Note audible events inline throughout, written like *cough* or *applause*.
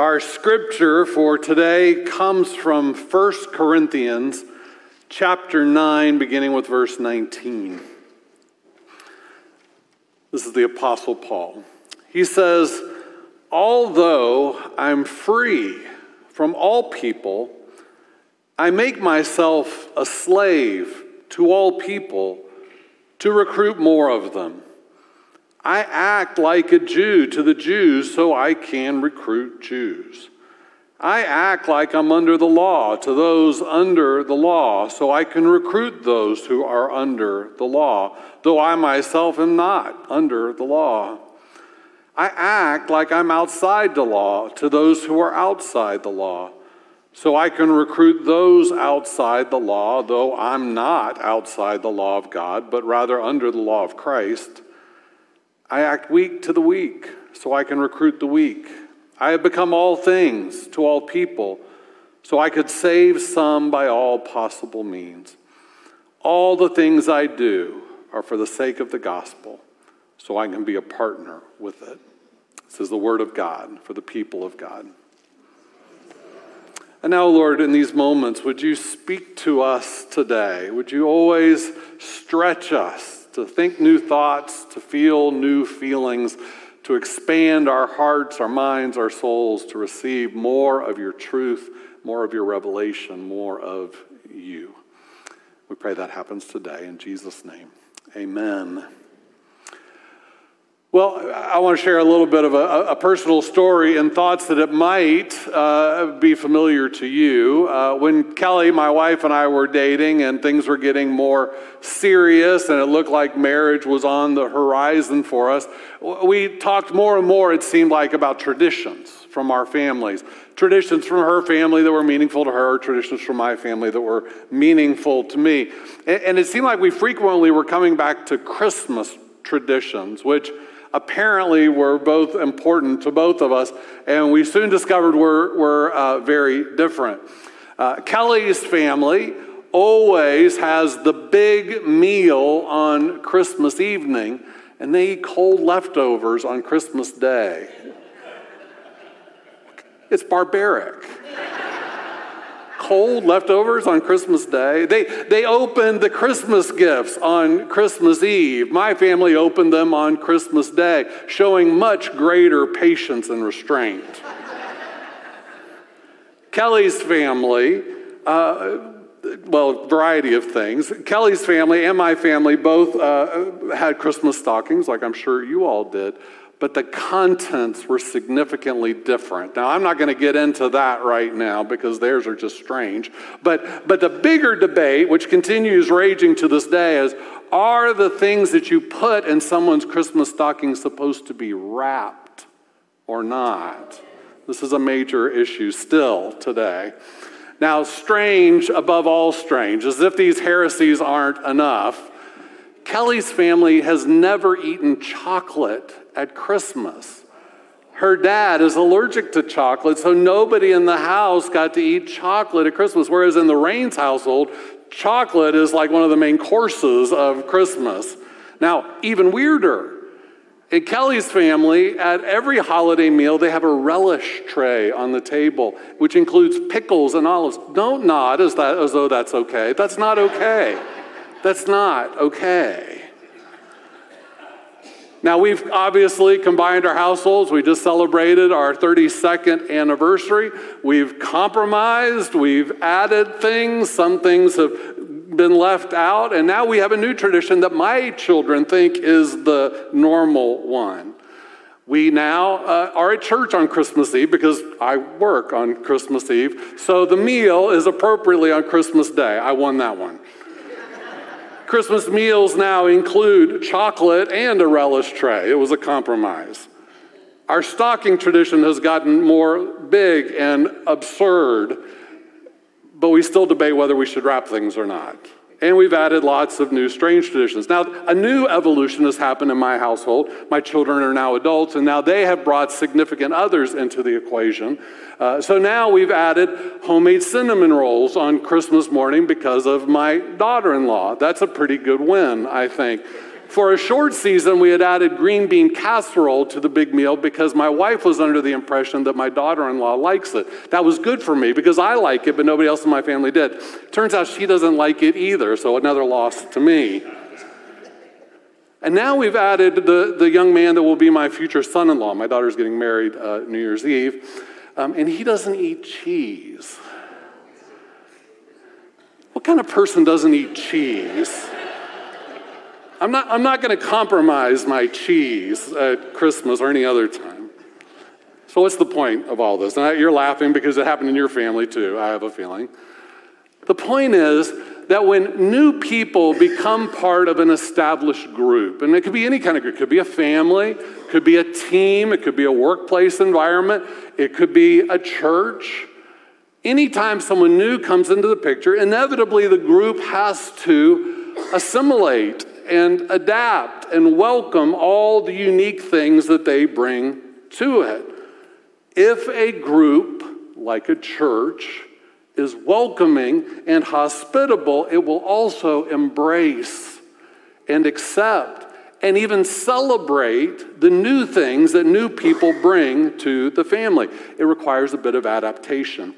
Our scripture for today comes from 1 Corinthians chapter 9, beginning with verse 19. This is the Apostle Paul. He says, Although I'm free from all people, I make myself a slave to all people to recruit more of them. I act like a Jew to the Jews so I can recruit Jews. I act like I'm under the law to those under the law so I can recruit those who are under the law, though I myself am not under the law. I act like I'm outside the law to those who are outside the law so I can recruit those outside the law, though I'm not outside the law of God, but rather under the law of Christ. I act weak to the weak so I can recruit the weak. I have become all things to all people so I could save some by all possible means. All the things I do are for the sake of the gospel so I can be a partner with it. This is the word of God for the people of God. And now, Lord, in these moments, would you speak to us today? Would you always stretch us to think new thoughts, to feel new feelings, to expand our hearts, our minds, our souls, to receive more of your truth, more of your revelation, more of you. We pray that happens today in Jesus' name. Amen. Well, I want to share a little bit of a, a personal story and thoughts that it might uh, be familiar to you. Uh, when Kelly, my wife, and I were dating and things were getting more serious and it looked like marriage was on the horizon for us, we talked more and more, it seemed like, about traditions from our families. Traditions from her family that were meaningful to her, traditions from my family that were meaningful to me. And, and it seemed like we frequently were coming back to Christmas traditions, which apparently were both important to both of us, and we soon discovered were, were uh, very different. Uh, Kelly's family always has the big meal on Christmas evening, and they eat cold leftovers on Christmas Day. It's barbaric cold leftovers on Christmas Day. They, they opened the Christmas gifts on Christmas Eve. My family opened them on Christmas Day, showing much greater patience and restraint. Kelly's family, uh, well, variety of things. Kelly's family and my family both uh, had Christmas stockings, like I'm sure you all did but the contents were significantly different. Now, I'm not going to get into that right now because theirs are just strange. But, but the bigger debate, which continues raging to this day, is are the things that you put in someone's Christmas stocking supposed to be wrapped or not? This is a major issue still today. Now, strange above all strange, as if these heresies aren't enough, Kelly's family has never eaten chocolate at Christmas. Her dad is allergic to chocolate, so nobody in the house got to eat chocolate at Christmas. Whereas in the Rains household, chocolate is like one of the main courses of Christmas. Now, even weirder, in Kelly's family, at every holiday meal, they have a relish tray on the table, which includes pickles and olives. Don't nod as, that, as though that's okay. That's not okay. That's not okay. Now, we've obviously combined our households. We just celebrated our 32nd anniversary. We've compromised, we've added things, some things have been left out, and now we have a new tradition that my children think is the normal one. We now uh, are at church on Christmas Eve because I work on Christmas Eve, so the meal is appropriately on Christmas Day. I won that one. Christmas meals now include chocolate and a relish tray. It was a compromise. Our stocking tradition has gotten more big and absurd, but we still debate whether we should wrap things or not. And we've added lots of new strange traditions. Now, a new evolution has happened in my household. My children are now adults, and now they have brought significant others into the equation. Uh, so now we've added homemade cinnamon rolls on Christmas morning because of my daughter in law. That's a pretty good win, I think. For a short season, we had added green bean casserole to the big meal because my wife was under the impression that my daughter in law likes it. That was good for me because I like it, but nobody else in my family did. Turns out she doesn't like it either, so another loss to me. And now we've added the, the young man that will be my future son in law. My daughter's getting married uh, New Year's Eve, um, and he doesn't eat cheese. What kind of person doesn't eat cheese? I'm not, I'm not going to compromise my cheese at Christmas or any other time. So, what's the point of all this? And you're laughing because it happened in your family too, I have a feeling. The point is that when new people become part of an established group, and it could be any kind of group, it could be a family, it could be a team, it could be a workplace environment, it could be a church. Anytime someone new comes into the picture, inevitably the group has to assimilate and adapt and welcome all the unique things that they bring to it. If a group, like a church, is welcoming and hospitable, it will also embrace and accept and even celebrate the new things that new people bring to the family. It requires a bit of adaptation.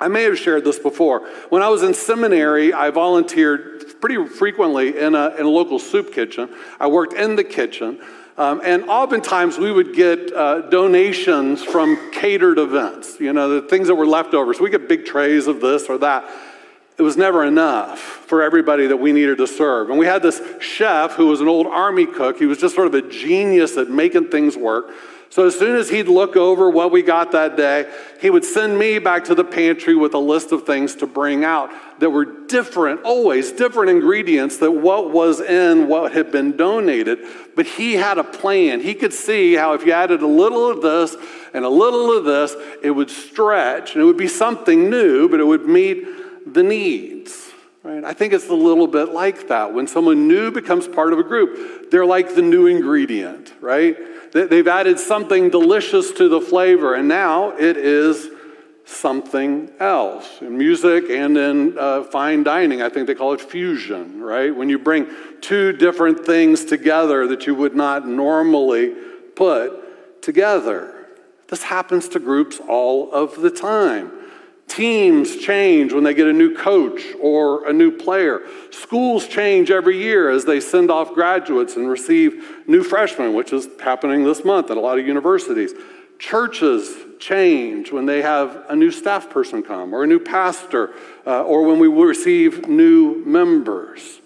I may have shared this before. When I was in seminary, I volunteered pretty frequently in a, in a local soup kitchen. I worked in the kitchen. Um, and oftentimes we would get uh, donations from catered events, you know, the things that were left over. So we get big trays of this or that. It was never enough for everybody that we needed to serve. And we had this chef who was an old army cook. He was just sort of a genius at making things work. So as soon as he'd look over what we got that day, he would send me back to the pantry with a list of things to bring out that were different, always different ingredients than what was in what had been donated. But he had a plan. He could see how if you added a little of this and a little of this, it would stretch and it would be something new, but it would meet the needs. Right? I think it's a little bit like that. When someone new becomes part of a group, they're like the new ingredient, right? They've added something delicious to the flavor, and now it is something else. In music and in uh, fine dining, I think they call it fusion, right? When you bring two different things together that you would not normally put together. This happens to groups all of the time. Teams change when they get a new coach or a new player. Schools change every year as they send off graduates and receive new freshmen, which is happening this month at a lot of universities. Churches change when they have a new staff person come or a new pastor uh, or when we receive new members.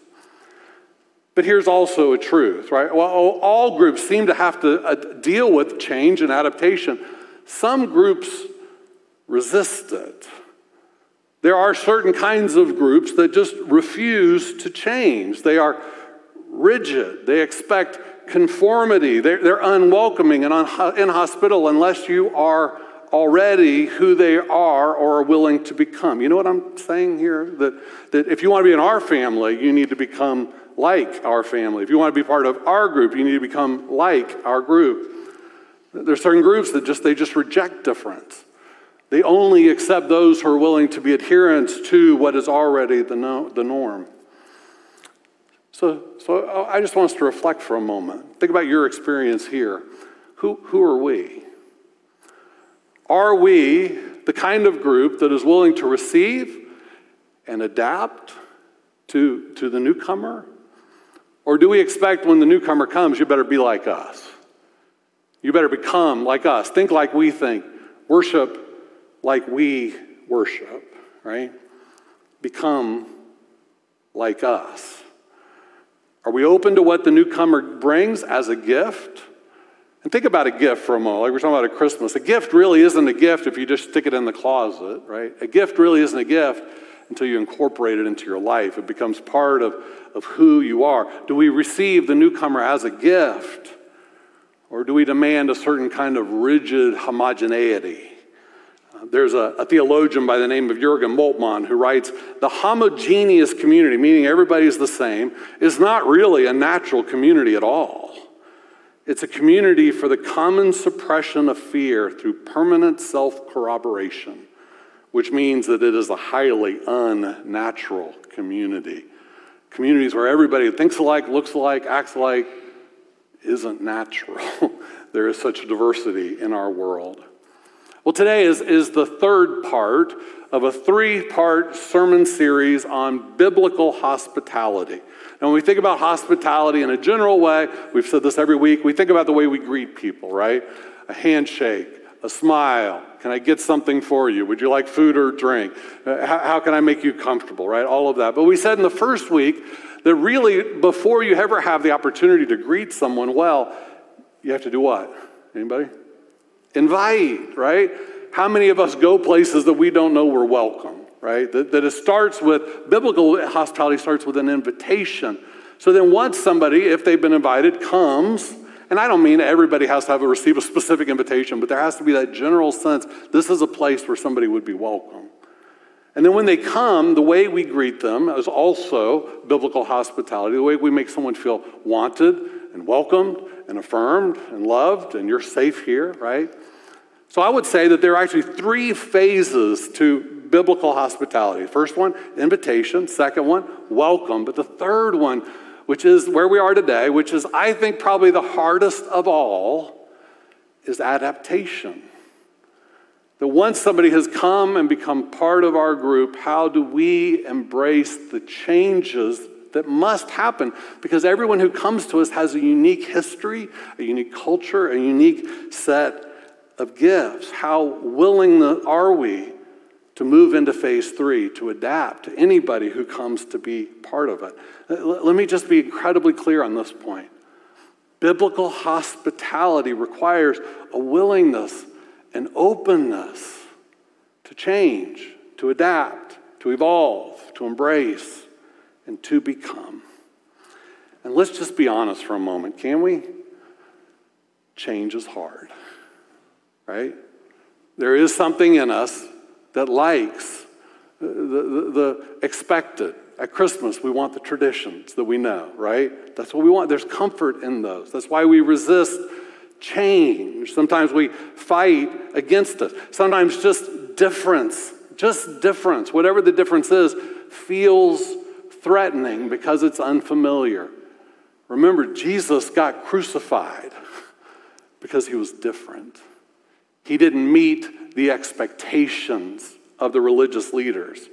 But here's also a truth, right? Well, all groups seem to have to uh, deal with change and adaptation. Some groups resist it. There are certain kinds of groups that just refuse to change. They are rigid, they expect conformity, they're, they're unwelcoming and inhospitable unless you are already who they are or are willing to become. You know what I'm saying here? That, that if you want to be in our family, you need to become like our family. If you want to be part of our group, you need to become like our group. There's certain groups that just they just reject difference. They only accept those who are willing to be adherents to what is already the, no, the norm. So, so I just want us to reflect for a moment. Think about your experience here. Who, who are we? Are we the kind of group that is willing to receive and adapt to, to the newcomer? Or do we expect when the newcomer comes, you better be like us? You better become like us. Think like we think. Worship like we worship, right? Become like us. Are we open to what the newcomer brings as a gift? And think about a gift for a moment, like we're talking about a Christmas. A gift really isn't a gift if you just stick it in the closet, right? A gift really isn't a gift until you incorporate it into your life. It becomes part of, of who you are. Do we receive the newcomer as a gift? Or do we demand a certain kind of rigid homogeneity? There's a, a, theologian by the name of Jurgen Moltmann who writes The homogeneous community, meaning everybody's the same, is not really a natural community at all. It's a community for the common suppression of fear through permanent self corroboration, which means that it is a highly unnatural community. Communities where everybody thinks alike, looks alike, acts alike isn't natural. *laughs* there is such diversity in our world. Well, today is, is the third part of a three part sermon series on biblical hospitality. And when we think about hospitality in a general way, we've said this every week, we think about the way we greet people, right? A handshake, a smile. Can I get something for you? Would you like food or drink? Uh, how, can I make you comfortable, right? All of that. But we said in the first week that really, before you ever have the opportunity to greet someone well, you have to do what? Anybody? Invite, right? How many of us go places that we don't know we're welcome? right? That, that it starts with, biblical hospitality starts with an invitation. So then once somebody, if they've been invited, comes, and I don't mean everybody has to have a receive a specific invitation, but there has to be that general sense this is a place where somebody would be welcome. And then when they come, the way we greet them is also biblical hospitality, the way we make someone feel wanted and welcomed and affirmed and loved, and you're safe here, right? So I would say that there are actually three phases to biblical hospitality. First one, invitation. Second one, welcome. But the third one, which is where we are today, which is, I think, probably the hardest of all, is adaptation. That once somebody has come and become part of our group, how do we embrace the changes that must happen? Because everyone who comes to us has a unique history, a unique culture, a unique set of gifts. How willing are we to move into phase three, to adapt to anybody who comes to be part of it. Let me just be incredibly clear on this point. Biblical hospitality requires a willingness and openness to change, to adapt, to evolve, to embrace, and to become. And let's just be honest for a moment, can we? Change is hard, right? There is something in us that likes the, the, the expected. At Christmas, we want the traditions that we know, right? That's what we want. There's comfort in those. That's why we resist change. Sometimes we fight against it. Sometimes just difference, just difference, whatever the difference is, feels threatening because it's unfamiliar. Remember, Jesus got crucified *laughs* because he was different. He didn't meet the expectations of the religious leaders.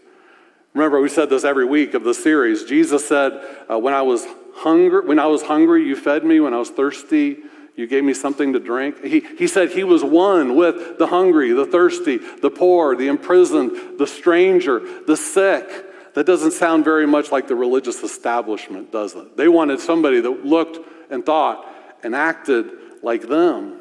Remember, we said this every week of the series. Jesus said, uh, "When I was hungry, when I was hungry, you fed me. When I was thirsty, you gave me something to drink." He, he said he was one with the hungry, the thirsty, the poor, the imprisoned, the stranger, the sick. That doesn't sound very much like the religious establishment, does it? They wanted somebody that looked and thought and acted like them.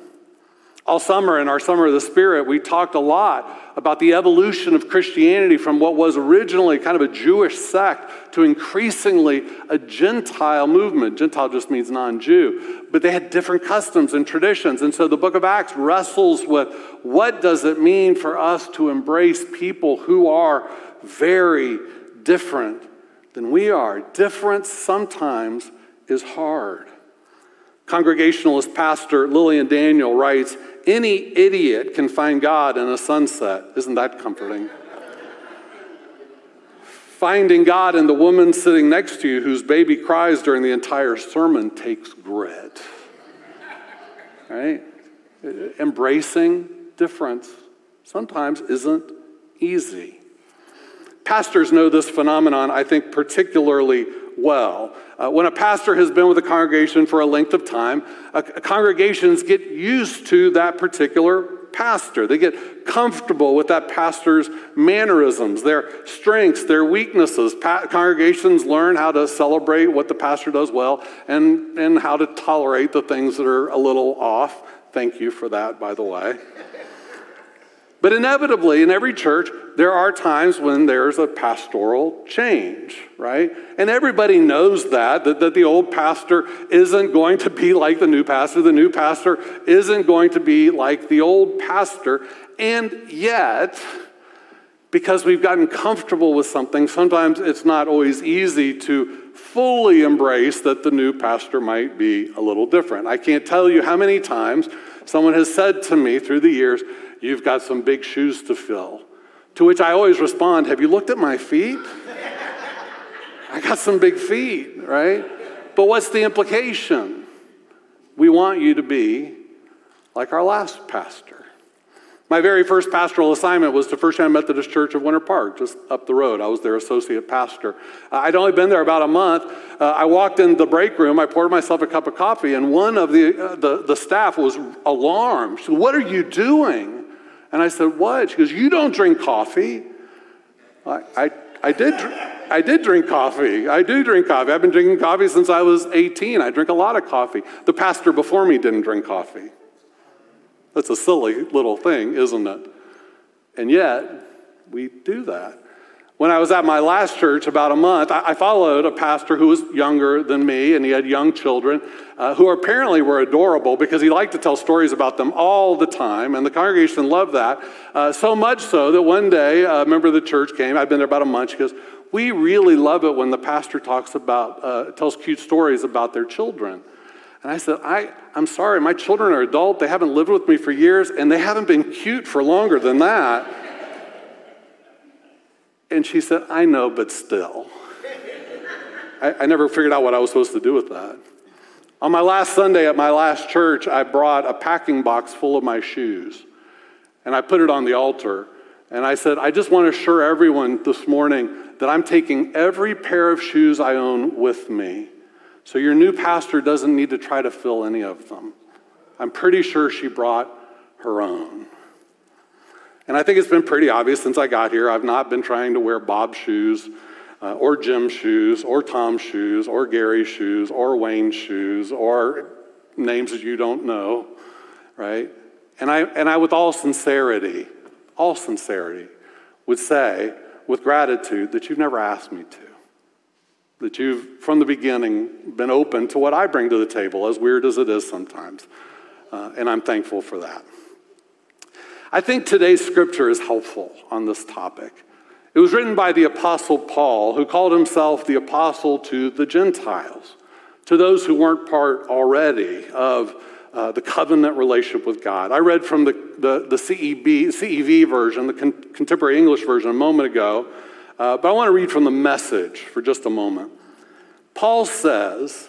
All summer in our Summer of the Spirit, we talked a lot about the evolution of Christianity from what was originally kind of a Jewish sect to increasingly a Gentile movement. Gentile just means non Jew. But they had different customs and traditions. And so the book of Acts wrestles with what does it mean for us to embrace people who are very different than we are? Difference sometimes is hard. Congregationalist pastor Lillian Daniel writes Any idiot can find God in a sunset. Isn't that comforting? Finding God in the woman sitting next to you whose baby cries during the entire sermon takes grit. Right? Embracing difference sometimes isn't easy. Pastors know this phenomenon, I think, particularly well. Uh, when a pastor has been with a congregation for a length of time, uh, congregations get used to that particular pastor. They get comfortable with that pastor's mannerisms, their strengths, their weaknesses. Pa- congregations learn how to celebrate what the pastor does well and, and how to tolerate the things that are a little off. Thank you for that, by the way. But inevitably, in every church, there are times when there's a pastoral change, right? And everybody knows that, that, that the old pastor isn't going to be like the new pastor. The new pastor isn't going to be like the old pastor. And yet, because we've gotten comfortable with something, sometimes it's not always easy to fully embrace that the new pastor might be a little different. I can't tell you how many times someone has said to me through the years, You've got some big shoes to fill. To which I always respond, Have you looked at my feet? *laughs* I got some big feet, right? But what's the implication? We want you to be like our last pastor. My very first pastoral assignment was to First United Methodist Church of Winter Park, just up the road. I was their associate pastor. Uh, I'd only been there about a month. Uh, I walked in the break room, I poured myself a cup of coffee, and one of the, uh, the, the staff was alarmed. She said, What are you doing? And I said, What? She goes, You don't drink coffee. I, I, I, did, I did drink coffee. I do drink coffee. I've been drinking coffee since I was 18. I drink a lot of coffee. The pastor before me didn't drink coffee. That's a silly little thing, isn't it? And yet, we do that. When I was at my last church about a month, I followed a pastor who was younger than me, and he had young children uh, who apparently were adorable because he liked to tell stories about them all the time, and the congregation loved that. Uh, so much so that one day a member of the church came. I'd been there about a month. She goes, "We really love it when the pastor talks about, uh, tells cute stories about their children." And I said, I, I'm sorry, my children are adult. They haven't lived with me for years, and they haven't been cute for longer than that. And she said, I know, but still. I, I never figured out what I was supposed to do with that. On my last Sunday at my last church, I brought a packing box full of my shoes. And I put it on the altar. And I said, I just want to assure everyone this morning that I'm taking every pair of shoes I own with me. So your new pastor doesn't need to try to fill any of them. I'm pretty sure she brought her own. And I think it's been pretty obvious since I got here. I've not been trying to wear Bob's shoes uh, or Jim's shoes or Tom's shoes or Gary's shoes or Wayne's shoes or names that you don't know, right? And I, and I, with all sincerity, all sincerity, would say with gratitude that you've never asked me to. That you've, from the beginning, been open to what I bring to the table, as weird as it is sometimes. Uh, and I'm thankful for that. I think today's scripture is helpful on this topic. It was written by the Apostle Paul, who called himself the Apostle to the Gentiles, to those who weren't part already of uh, the covenant relationship with God. I read from the, the, the CEB, CEV version, the con- contemporary English version, a moment ago, uh, but I want to read from the message for just a moment. Paul says,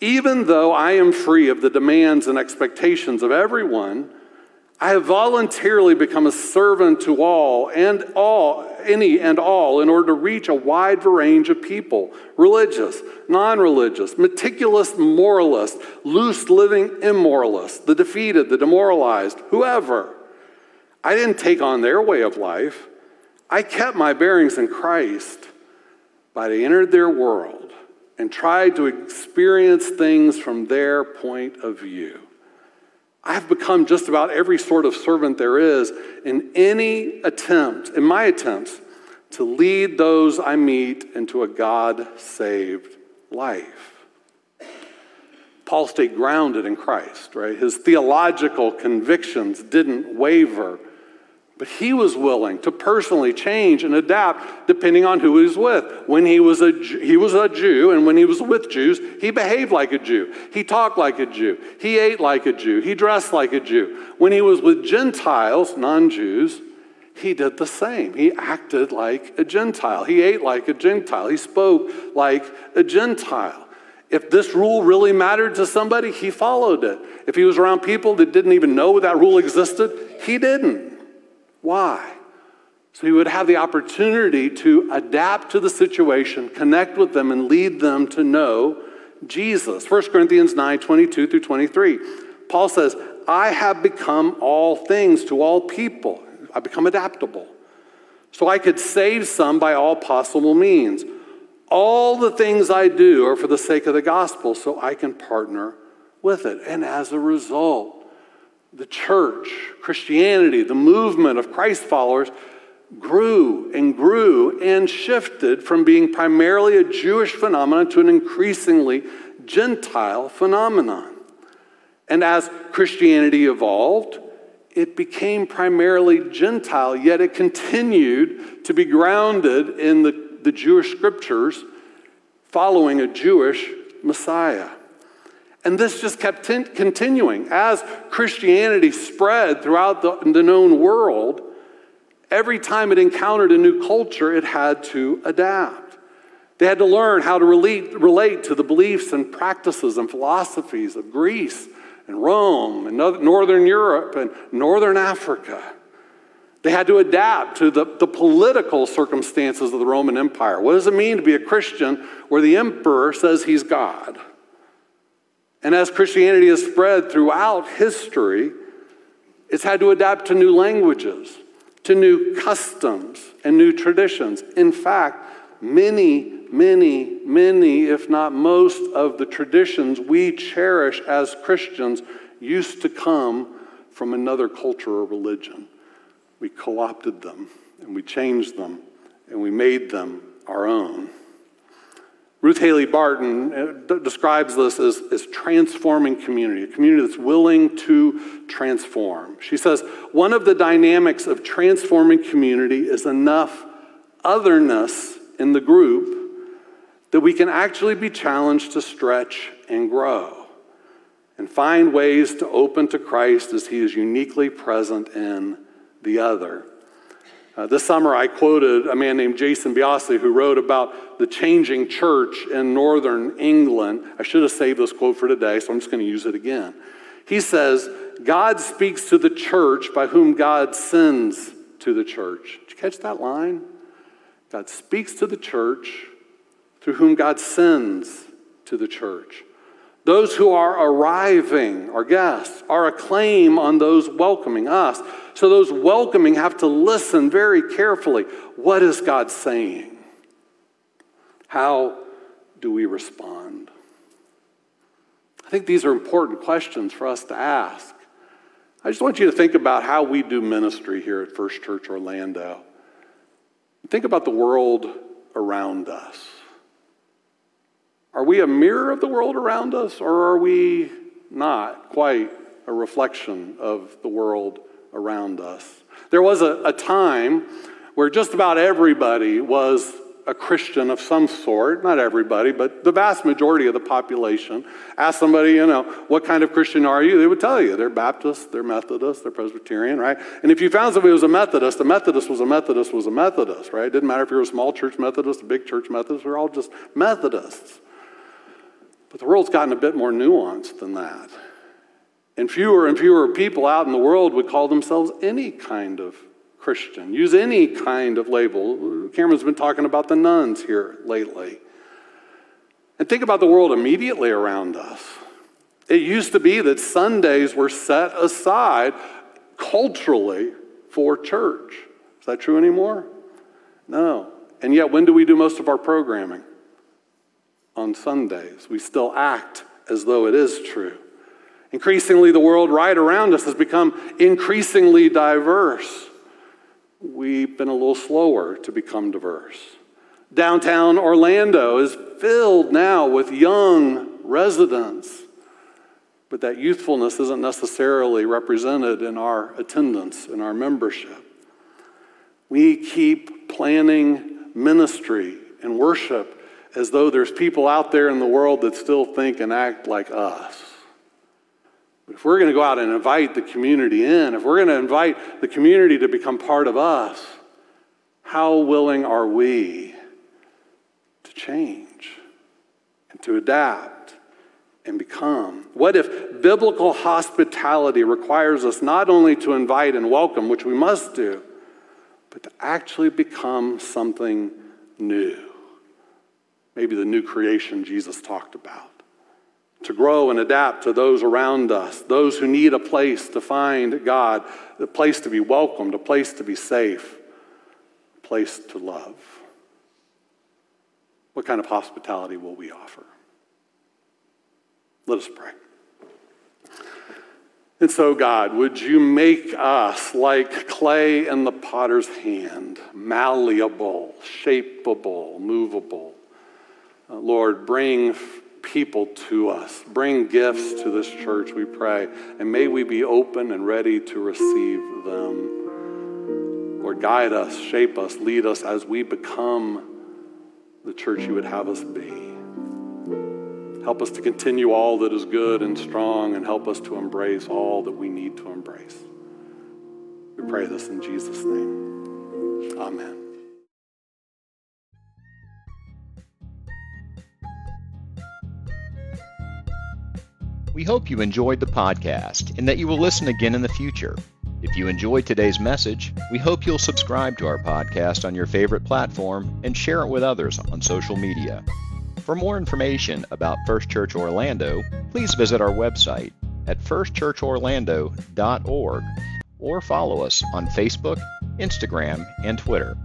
Even though I am free of the demands and expectations of everyone, I have voluntarily become a servant to all and all, any and all, in order to reach a wide range of people religious, non religious, meticulous moralists, loose living immoralists, the defeated, the demoralized, whoever. I didn't take on their way of life. I kept my bearings in Christ, but I entered their world and tried to experience things from their point of view. I've become just about every sort of servant there is in any attempt, in my attempts, to lead those I meet into a God saved life. Paul stayed grounded in Christ, right? His theological convictions didn't waver but he was willing to personally change and adapt depending on who he was with. When he was, a, he was a Jew, and when he was with Jews, he behaved like a Jew. He talked like a Jew. He ate like a Jew. He dressed like a Jew. When he was with Gentiles, non Jews, he did the same. He acted like a Gentile. He ate like a Gentile. He spoke like a Gentile. If this rule really mattered to somebody, he followed it. If he was around people that didn't even know that rule existed, he didn't. Why? So he would have the opportunity to adapt to the situation, connect with them, and lead them to know Jesus. 1 Corinthians 9 22 through 23. Paul says, I have become all things to all people. I become adaptable. So I could save some by all possible means. All the things I do are for the sake of the gospel, so I can partner with it. And as a result, the church, Christianity, the movement of Christ followers grew and grew and shifted from being primarily a Jewish phenomenon to an increasingly Gentile phenomenon. And as Christianity evolved, it became primarily Gentile, yet it continued to be grounded in the, the Jewish scriptures following a Jewish Messiah. And this just kept continuing. As Christianity spread throughout the, the known world, every time it encountered a new culture, it had to adapt. They had to learn how to relate, relate to the beliefs and practices and philosophies of Greece and Rome and Northern Europe and Northern Africa. They had to adapt to the, the political circumstances of the Roman Empire. What does it mean to be a Christian where the emperor says he's God? And as Christianity has spread throughout history, it's had to adapt to new languages, to new customs, and new traditions. In fact, many, many, many, if not most, of the traditions we cherish as Christians used to come from another culture or religion. We co opted them, and we changed them, and we made them our own. Ruth Haley Barton uh, describes this as, as transforming community, a community that's willing to transform. She says, one of the dynamics of transforming community is enough otherness in the group that we can actually be challenged to stretch and grow and find ways to open to Christ as he is uniquely present in the other. Uh, this summer, I quoted a man named Jason Byassee who wrote about the changing church in northern England. I should have saved this quote for today, so I'm just going to use it again. He says, God speaks to the church by whom God sends to the church. Did you catch that line? God speaks to the church through whom God sends to the church. Those who are arriving, our guests, are a claim on those welcoming us. So those welcoming have to listen very carefully. What is God saying? How do we respond? I think these are important questions for us to ask. I just want you to think about how we do ministry here at First Church Orlando. Think about the world around us. Are we a mirror of the world around us, or are we not quite a reflection of the world around us? There was a, a time where just about everybody was a Christian of some sort, not everybody, but the vast majority of the population, ask somebody, you know, what kind of Christian are you? They would tell you they're Baptist, they're Methodist, they're Presbyterian, right? And if you found somebody who was a Methodist, a Methodist was a Methodist was a Methodist, right? It didn't matter if you were a small church Methodist, a big church Methodist, we're all just Methodists. But the world's gotten a bit more nuanced than that. And fewer and fewer people out in the world would call themselves any kind of Christian, use any kind of label. Cameron's been talking about the nones here lately. And think about the world immediately around us. It used to be that Sundays were set aside culturally for church. Is that true anymore? No. And yet, when do we do most of our programming? on Sundays. We still act as though it is true. Increasingly, the world right around us has become increasingly diverse. We've been a little slower to become diverse. Downtown Orlando is filled now with young residents, but that youthfulness isn't necessarily represented in our attendance, in our membership. We keep planning ministry and worship as though there's people out there in the world that still think and act like us. If we're going to go out and invite the community in, if we're going to invite the community to become part of us, how willing are we to change and to adapt and become? What if biblical hospitality requires us not only to invite and welcome, which we must do, but to actually become something new? maybe the new creation Jesus talked about. To grow and adapt to those around us, those who need a place to find God, a place to be welcomed, a place to be safe, a place to love. What kind of hospitality will we offer? Let us pray. And so, God, would you make us like clay in the potter's hand, malleable, shapeable, movable? Uh, Lord, bring people to us. Bring gifts to this church, we pray. And may we be open and ready to receive them. Lord, guide us, shape us, lead us as we become the church you would have us be. Help us to continue all that is good and strong, and help us to embrace all that we need to embrace. We pray this in Jesus' name. Amen. We hope you enjoyed the podcast and that you will listen again in the future. If you enjoyed today's message, we hope you'll subscribe to our podcast on your favorite platform and share it with others on social media. For more information about First Church Orlando, please visit our website at firstchurchorlando.org or follow us on Facebook, Instagram, and Twitter.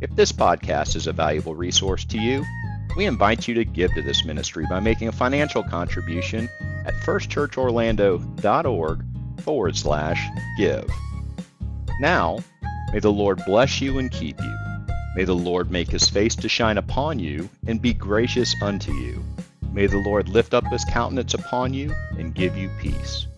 If this podcast is a valuable resource to you, we invite you to give to this ministry by making a financial contribution at firstchurchorlando.org forward slash give. Now, may the Lord bless you and keep you. May the Lord make his face to shine upon you and be gracious unto you. May the Lord lift up his countenance upon you and give you peace.